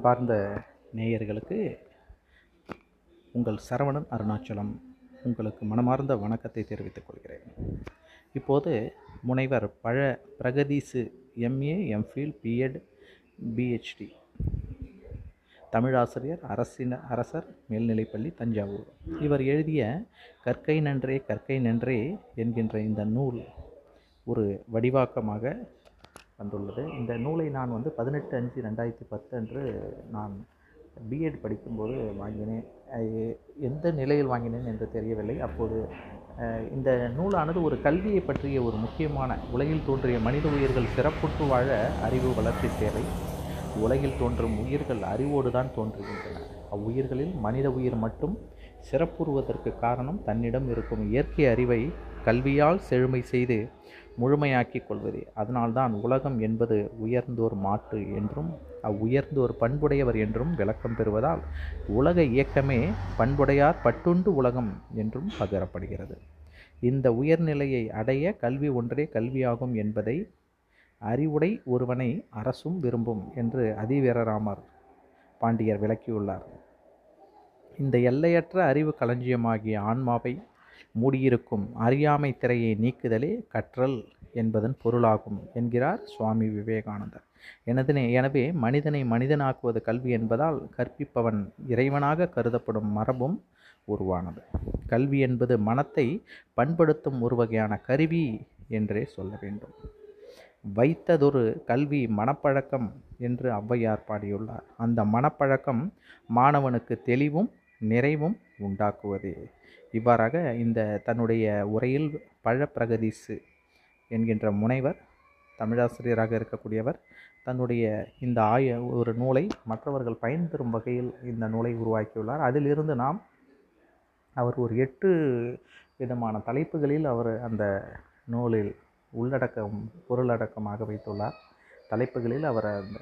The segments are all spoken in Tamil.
அன்பார்ந்த நேயர்களுக்கு உங்கள் சரவணன் அருணாச்சலம் உங்களுக்கு மனமார்ந்த வணக்கத்தை தெரிவித்துக் கொள்கிறேன். இப்போது முனைவர் Pazha Pragadeesu MA MPhil BEd PhD தமிழாசிரியர் அரசின அரசர் மேல்நிலைப்பள்ளி தஞ்சாவூர். இவர் எழுதிய கற்கை நன்றே கற்கை நன்றே என்கின்ற இந்த நூல் ஒரு வடிவாக்கமாக வந்துள்ளது. இந்த நூலை நான் வந்து பதினெட்டு அஞ்சு ரெண்டாயிரத்தி பத்து அன்று நான் பிஎட் படிக்கும்போது வாங்கினேன். எந்த நிலையில் வாங்கினேன் என்று தெரியவில்லை. அப்போது இந்த நூலானது ஒரு கல்வியை பற்றிய ஒரு முக்கியமான உலகில் தோன்றிய மனித உயிர்கள் சிறப்புற்று வாழ அறிவு வளர்ச்சி தேவை. உலகில் தோன்றும் உயிர்கள் அறிவோடு தான் தோன்றுகின்றன. அவ்வுயிர்களில் மனித உயிர் மட்டும் சிறப்புறுவதற்கு காரணம் தன்னிடம் இருக்கும் இயற்கை அறிவை கல்வியால் செழுமை செய்து முழுமையாக்கிக் கொள்வதே. அதனால்தான் உலகம் என்பது உயர்ந்தோர் மாட்டு என்றும் அவ்வுயர்ந்தோர் பண்புடையவர் என்றும் விளக்கம் பெறுவதால் உலக இயக்கமே பண்புடையார் பட்டுண்டு உலகம் என்றும் பகரப்படுகிறது. இந்த உயர்நிலையை அடைய கல்வி ஒன்றே கல்வியாகும் என்பதை அறிவுடை ஒருவனை அரசும் விரும்பும் என்று அதிவீரராமர் பாண்டியர் விளக்கியுள்ளார். இந்த எல்லையற்ற அறிவு களஞ்சியமாகிய ஆன்மாவை மூடியிருக்கும் அறியாமை திரையை நீக்குதலே கற்றல் என்பதன் பொருளாகும் என்கிறார் சுவாமி விவேகானந்தர். எனதனே எனவே மனிதனை மனிதனாக்குவது கல்வி என்பதால் கற்பிப்பவன் இறைவனாக கருதப்படும் மரபும் உருவானது. கல்வி என்பது மனத்தை பண்படுத்தும் ஒரு வகையான கருவி என்றே சொல்ல வேண்டும். வைத்ததொரு கல்வி மனப்பழக்கம் என்று ஔவையார் பாடியுள்ளார். அந்த மனப்பழக்கம் மாணவனுக்கு தெளிவும் நிறைவும் உண்டாக்குவது. இவ்வாறாக இந்த தன்னுடைய உரையில் பழப்பிரகதீசு என்கின்ற முனைவர் தமிழாசிரியராக இருக்கக்கூடியவர் தன்னுடைய இந்த ஆய ஒரு நூலை மற்றவர்கள் பயன்பெறும் வகையில் இந்த நூலை உருவாக்கியுள்ளார். அதிலிருந்து நாம் அவர் ஒரு எட்டு விதமான தலைப்புகளில் அவர் அந்த நூலில் உள்ளடக்கம் பொருளடக்கமாக வைத்துள்ளார். தலைப்புகளில் அவர் அந்த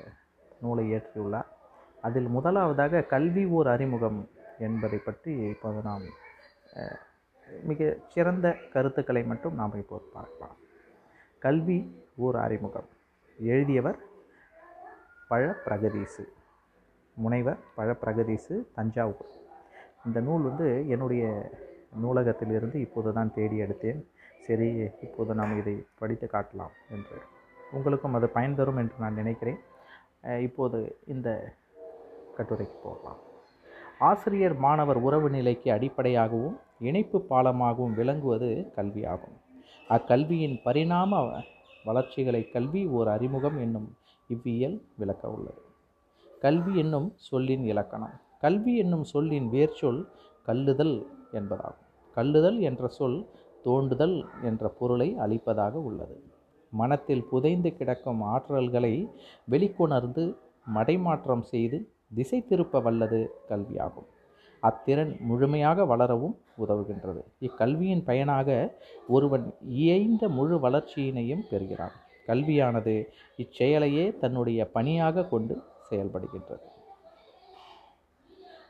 நூலை இயற்றியுள்ளார். அதில் முதலாவதாக கல்வி ஓர் அறிமுகம் என்பதை பற்றி இப்போது நாம் மிக சிறந்த கருத்துக்களை மட்டும் நாம் இப்போது பார்க்கலாம். கல்வி ஓர் அறிமுகம். எழுதியவர் பழ பிரகதீசு முனைவர் பழ பிரகதீசு தஞ்சாவூர். இந்த நூல் வந்து என்னுடைய நூலகத்திலிருந்து இப்போது தான் தேடி எடுத்தேன். சரி இப்போது நாம் இதை படித்து காட்டலாம் என்று. உங்களுக்கும் அது பயன் தரும் என்று நான் நினைக்கிறேன். இப்போது இந்த கட்டுரைக்கு போகலாம். ஆசிரியர் மாணவர் உறவு நிலைக்கு அடிப்படையாகவும் இணைப்பு பாலமாகவும் விளங்குவது கல்வியாகும். அக்கல்வியின் பரிணாம வளர்ச்சிகளை கல்வி ஓர் அறிமுகம் என்னும் இவ்வியல் விளக்க உள்ளது. கல்வி என்னும் சொல்லின் இலக்கணம். கல்வி என்னும் சொல்லின் வேர்ச்சொல் கல்லுதல் என்பதாகும். கல்லுதல் என்ற சொல் தோண்டுதல் என்ற பொருளை அளிப்பதாக உள்ளது. மனத்தில் புதைந்து கிடக்கும் ஆற்றல்களை வெளிக்கொணர்ந்து மடைமாற்றம் செய்து திசை திருப்ப வல்லது கல்வியாகும். அத்திறன் முழுமையாக வளரவும் உதவுகின்றது. இக்கல்வியின் பயனாக ஒருவன் இயைந்த முழு வளர்ச்சியினையும் பெறுகிறான். கல்வியானது இச்செயலையே தன்னுடைய பணியாக கொண்டு செயல்படுகின்றது.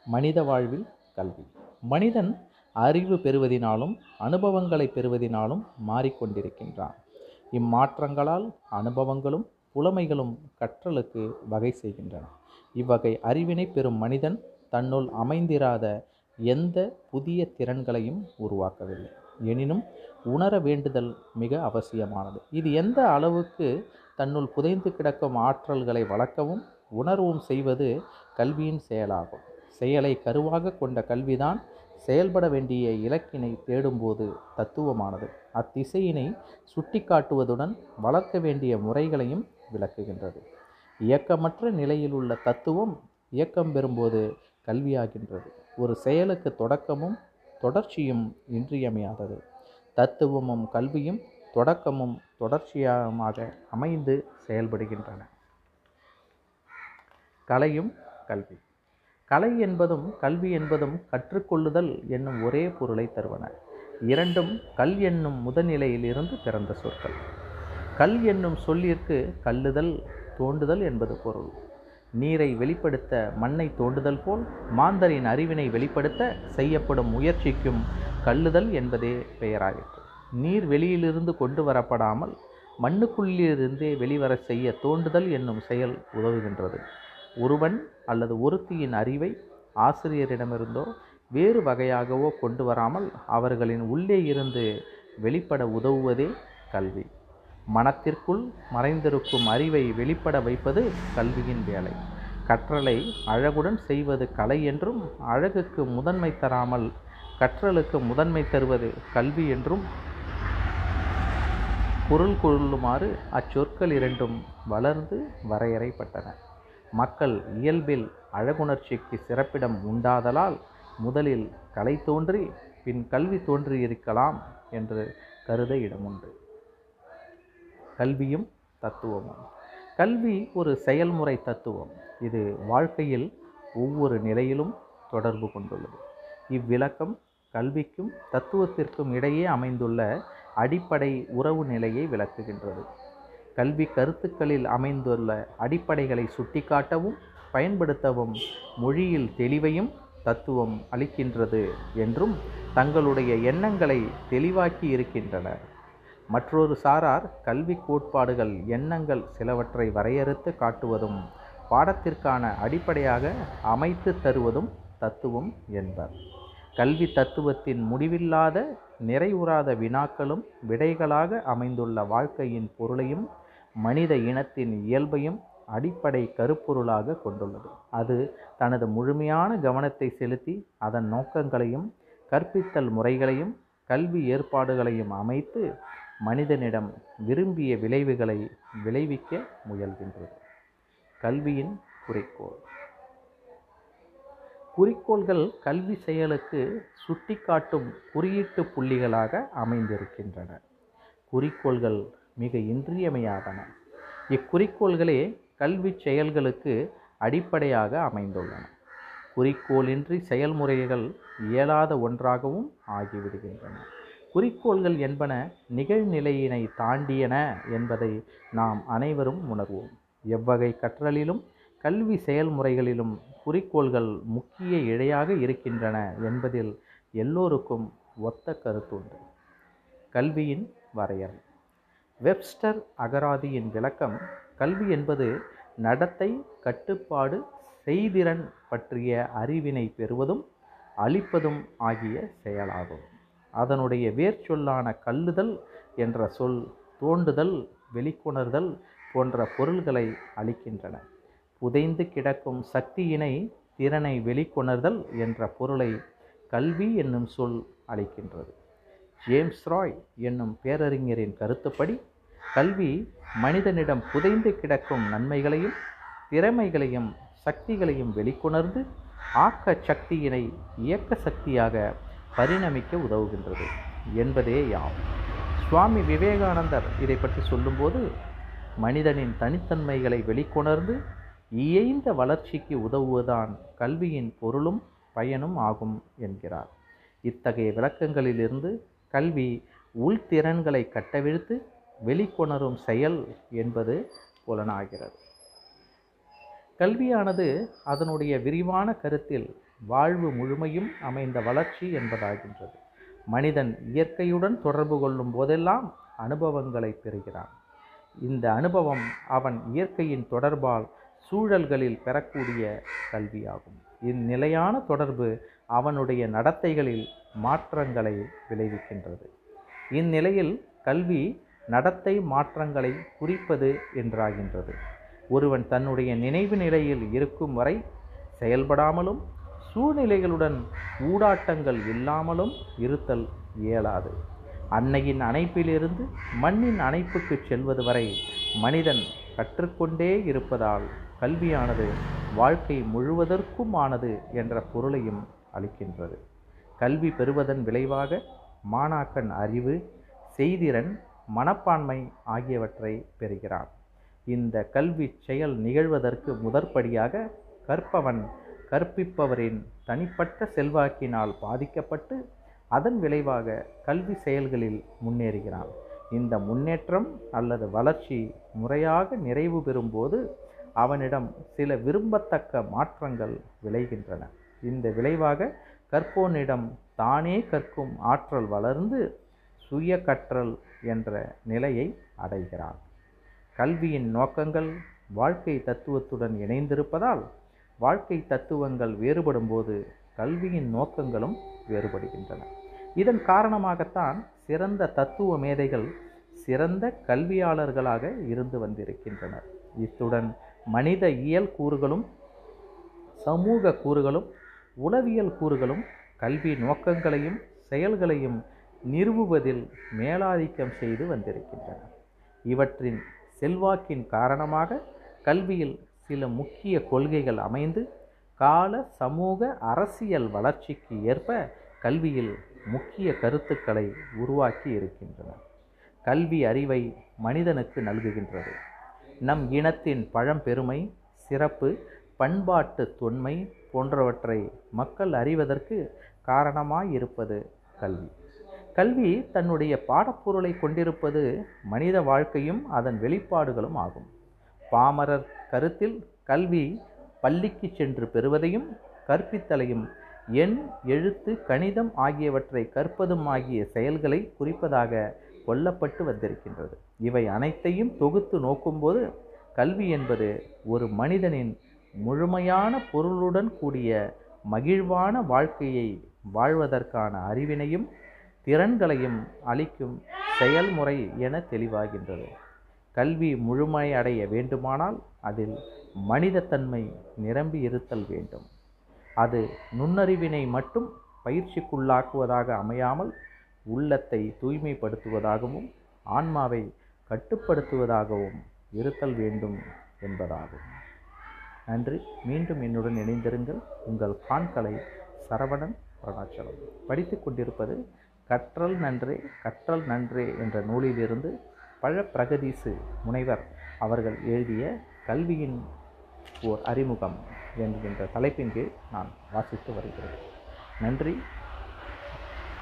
மனித வாழ்வில் கல்வி. மனிதன் அறிவு பெறுவதினாலும் அனுபவங்களை பெறுவதினாலும் மாறிக்கொண்டிருக்கின்றான். இம்மாற்றங்களால் அனுபவங்களும் புலமைகளும் கற்றலுக்கு வகை செய்கின்றன. இவ்வகை அறிவினை பெறும் மனிதன் தன்னுள் அமைந்திராத எந்த புதிய திறன்களையும் உருவாக்கவில்லை. எனினும் உணர வேண்டுதல் மிக அவசியமானது. இது எந்த அளவுக்கு தன்னுள் புதைந்து கிடக்கும் ஆற்றல்களை வளர்க்கவும் உணர்வும் செய்வது கல்வியின் செயலாகும். செயலை கருவாக கொண்ட கல்விதான் செயல்பட வேண்டிய இலக்கினை தேடும்போது தத்துவமானது. அத்திசையினை சுட்டிக்காட்டுவதுடன் வளர்க்க வேண்டிய முறைகளையும் விளக்குகின்றது. இயக்கமற்ற நிலையில் உள்ள தத்துவம் இயக்கம் பெறும்போது கல்வியாகின்றது. ஒரு செயலுக்கு தொடக்கமும் தொடர்ச்சியும் இன்றியமையாதது. தத்துவமும் கல்வியும் தொடக்கமும் தொடர்ச்சியாக அமைந்து செயல்படுகின்றன. கலையும் கல்வி. கலை என்பதும் கல்வி என்பதும் கற்றுக்கொள்ளுதல் என்னும் ஒரே பொருளை தருவன. இரண்டும் கல் என்னும் முதநிலையிலிருந்து பிறந்த சொற்கள். கல் என்னும் சொல்லிற்கு கல்லுதல் தோண்டுதல் என்பது பொருள். நீரை வெளிப்படுத்த மண்ணை தோண்டுதல் போல் மாந்தரின் அறிவினை வெளிப்படுத்த செய்யப்படும் முயற்சிக்கும் கல்லுதல் என்பதே பெயராயிற்று. நீர் வெளியிலிருந்து கொண்டு வரப்படாமல் மண்ணுக்குள்ளிலிருந்தே வெளிவர செய்ய தோண்டுதல் என்னும் செயல் உதவுகின்றது. ஒருவன் அல்லது ஒருத்தியின் அறிவை ஆசிரியரிடமிருந்தோ வேறு வகையாகவோ கொண்டு வராமல் அவர்களின் உள்ளே இருந்து வெளிப்பட உதவுவதே கல்வி. மனத்திற்குள் மறைந்திருக்கும் அறிவை வெளிப்பட வைப்பது கல்வியின் வேலை. கற்றலை அழகுடன் செய்வது கலை என்றும் அழகுக்கு முதன்மை தராமல் கற்றலுக்கு முதன்மை தருவது கல்வி என்றும் பொருள் கொள்ளுமாறு அச்சொற்கள் இரண்டும் வளர்ந்து வரையறைப்பட்டன. மக்கள் இயல்பில் அழகுணர்ச்சிக்கு சிறப்பிடம் உண்டாதலால் முதலில் கலை தோன்றி பின் கல்வி தோன்றியிருக்கலாம் என்று கருத இடமுண்டு. கல்வியும் தத்துவமும். கல்வி ஒரு செயல்முறை தத்துவம். இது வாழ்க்கையில் ஒவ்வொரு நிலையிலும் தொடர்பு கொண்டுள்ளது. இவ்விளக்கம் கல்விக்கும் தத்துவத்திற்கும் இடையே அமைந்துள்ள அடிப்படை உறவு நிலையை விளக்குகின்றது. கல்வி கருத்துக்களில் அமைந்துள்ள அடிப்படைகளை சுட்டிக்காட்டவும் பயன்படுத்தவும் மொழியில் தெளிவையும் தத்துவம் அளிக்கின்றது என்றும் தங்களுடைய எண்ணங்களை தெளிவாக்கி இருக்கின்றனர். மற்றொரு சாரார் கல்வி கோட்பாடுகள் எண்ணங்கள் சிலவற்றை வரையறுத்து காட்டுவதும் பாடத்திற்கான அடிப்படையாக அமைத்து தருவதும் தத்துவம் என்பர். கல்வி தத்துவத்தின் முடிவில்லாத நிறைவுறாத வினாக்களும் விடைகளாக அமைந்துள்ள வாழ்க்கையின் பொருளையும் மனித இனத்தின் இயல்பையும் அடிப்படை கருப்பொருளாக கொண்டுள்ளது. அது தனது முழுமையான கவனத்தை செலுத்தி அதன் நோக்கங்களையும் கற்பித்தல் முறைகளையும் கல்வி ஏற்பாடுகளையும் அமைத்து மனிதனிடம் விரும்பிய விளைவுகளை விளைவிக்க முயல்கின்றது. கல்வியின் குறிக்கோள். குறிக்கோள்கள் கல்வி செயலுக்கு சுட்டிக்காட்டும் குறியீட்டு புள்ளிகளாக அமைந்திருக்கின்றன. குறிக்கோள்கள் மிக இன்றியமையாதன. இக்குறிக்கோள்களே கல்வி செயல்களுக்கு அடிப்படையாக அமைந்துள்ளன. குறிக்கோளின்றி செயல்முறைகள் இயலாத ஒன்றாகவும் ஆகிவிடுகின்றன. குறிக்கோள்கள் என்பன நிகழ்நிலையினை தாண்டியன என்பதை நாம் அனைவரும் உணர்வோம். எவ்வகை கற்றலிலும் கல்வி செயல்முறைகளிலும் குறிக்கோள்கள் முக்கிய இழையாக இருக்கின்றன என்பதில் எல்லோருக்கும் ஒத்த கருத்துண்டு. கல்வியின் வரையறை. வெப்ஸ்டர் அகராதியின் விளக்கம் கல்வி என்பது நடத்தை கட்டுப்பாடு செய்திறன் பற்றிய அறிவினை பெறுவதும் அளிப்பதும் ஆகிய செயலாகும். அதனுடைய வேர்ச்சொல்லான கல்லுதல் என்ற சொல் தோண்டுதல் வெளிக்கொணர்தல் போன்ற பொருள்களை அளிக்கின்றன. புதைந்து கிடக்கும் சக்தியினை திறனை வெளிக்கொணர்தல் என்ற பொருளை கல்வி என்னும் சொல் அளிக்கின்றது. ஜேம்ஸ் ராய் என்னும் பேரறிஞரின் கருத்துப்படி கல்வி மனிதனிடம் புதைந்து கிடக்கும் நன்மைகளையும் திறமைகளையும் சக்திகளையும் வெளிக்கொணர்ந்து ஆக்க சக்தியினை இயக்க சக்தியாக பரிணமிக்க உதவுகின்றது என்பதே யாம். சுவாமி விவேகானந்தர் இதை பற்றி சொல்லும்போது மனிதனின் தனித்தன்மைகளை வெளிக்கொணர்ந்து இயைந்த வளர்ச்சிக்கு உதவுவதுதான் கல்வியின் பொருளும் பயனும் ஆகும் என்கிறார். இத்தகைய விளக்கங்களிலிருந்து கல்வி உள்திறன்களை கட்டவிழ்த்து வெளிக்கொணரும் செயல் என்பது புலனாகிறது. கல்வியானது அதனுடைய விரிவான கருத்தில் வாழ்வு முழுமையும் அமைந்த வளர்ச்சி என்பதாகின்றது. மனிதன் இயற்கையுடன் தொடர்பு கொள்ளும் போதெல்லாம் அனுபவங்களை பெறுகிறான். இந்த அனுபவம் அவன் இயற்கையின் தொடர்பால் சூழல்களில் பெறக்கூடிய கல்வியாகும். இந்நிலையான தொடர்பு அவனுடைய நடத்தைகளில் மாற்றங்களை விளைவிக்கின்றது. இந்நிலையில் கல்வி நடத்தை மாற்றங்களை குறிப்பது என்றாகின்றது. ஒருவன் தன்னுடைய நினைவு நிலையில் இருக்கும் வரை செயல்படாமலும் சூழ்நிலைகளுடன் ஊடாட்டங்கள் இல்லாமலும் இருத்தல் இயலாது. அன்னையின் அணைப்பிலிருந்து மண்ணின் அணைப்புக்கு செல்வது வரை மனிதன் கற்றுக்கொண்டே இருப்பதால் கல்வியானது வாழ்க்கை முழுவதற்கும் ஆனது என்ற பொருளையும் அளிக்கின்றது. கல்வி பெறுவதன் விளைவாக மாணாக்கன் அறிவு செய்திறன் மனப்பான்மை ஆகியவற்றை பெறுகிறான். இந்த கல்வி செயல் நிகழ்வதற்கு முதற்படியாக கற்பவன் கற்பிப்பவரின் தனிப்பட்ட செல்வாக்கினால் பாதிக்கப்பட்டு அதன் விளைவாக கல்வி செயல்களில் முன்னேறுகிறான். இந்த முன்னேற்றம் அல்லது வளர்ச்சி முறையாக நிறைவு பெறும்போது அவனிடம் சில விரும்பத்தக்க மாற்றங்கள் விளைகின்றன. இந்த விளைவாக கற்போனிடம் தானே கற்கும் ஆற்றல் வளர்ந்து சுய கற்றல் என்ற நிலையை அடைகிறான். கல்வியின் நோக்கங்கள் வாழ்க்கை தத்துவத்துடன் இணைந்திருப்பதால் வாழ்க்கை தத்துவங்கள் வேறுபடும்போது கல்வியின் நோக்கங்களும் வேறுபடுகின்றன. இதன் காரணமாகத்தான் சிறந்த தத்துவ மேதைகள் சிறந்த கல்வியாளர்களாக இருந்து வந்திருக்கின்றனர். இத்துடன் மனித இயல் கூறுகளும் சமூக கூறுகளும் உளவியல் கூறுகளும் கல்வி நோக்கங்களையும் செயல்களையும் நிறுவுவதில் மேலாதிக்கம் செய்து வந்திருக்கின்றன. இவற்றின் செல்வாக்கின் காரணமாக கல்வியில் சில முக்கிய கொள்கைகள் அமைந்து கால சமூக அரசியல் வளர்ச்சிக்கு ஏற்ப கல்வியில் முக்கிய கருத்துக்களை உருவாக்கி இருக்கின்றன. கல்வி அறிவை மனிதனுக்கு நல்குகின்றது. நம் இனத்தின் பழம்பெருமை சிறப்பு பண்பாட்டு தொன்மை போன்றவற்றை மக்கள் அறிவதற்கு காரணமாயிருப்பது கல்வி. கல்வி தன்னுடைய பாடப்பொருளை கொண்டிருப்பது மனித வாழ்க்கையும் அதன் வெளிப்பாடுகளும் ஆகும். பாமரர் கருத்தில் கல்வி பள்ளிக்கு சென்று பெறுவதையும் கற்பித்தலையும் எண் எழுத்து கணிதம் ஆகியவற்றை கற்பதும் ஆகிய செயல்களை குறிப்பதாக கொல்லப்பட்டு வந்திருக்கின்றது. இவை அனைத்தையும் தொகுத்து நோக்கும்போது கல்வி என்பது ஒரு மனிதனின் முழுமையான பொருளுடன் கூடிய மகிழ்வான வாழ்க்கையை வாழ்வதற்கான அறிவினையும் திறன்களையும் அளிக்கும் செயல்முறை என தெளிவாகின்றது. கல்வி முழுமையடைய வேண்டுமானால் அதில் மனிதத்தன்மை நிரம்பி இருத்தல் வேண்டும். அது நுண்ணறிவினை மட்டும் பயிற்சிக்குள்ளாக்குவதாக அமையாமல் உள்ளத்தை தூய்மைப்படுத்துவதாகவும் ஆன்மாவை கட்டுப்படுத்துவதாகவும் இருத்தல் வேண்டும் என்பதாகும். நன்றி. மீண்டும் என்னுடன் இணைந்திருங்கள். உங்கள் காண்களை சரவணன் அருணாச்சலம். படித்து கொண்டிருப்பது கற்றல் நன்றே கற்றல் நன்றே என்ற நூலிலிருந்து பழ பிரகதீசு முனைவர் அவர்கள் எழுதிய கல்வியின் ஓர் அறிமுகம் என்கின்ற தலைப்பின் கீழ் நான் வாசித்து வருகிறேன். நன்றி.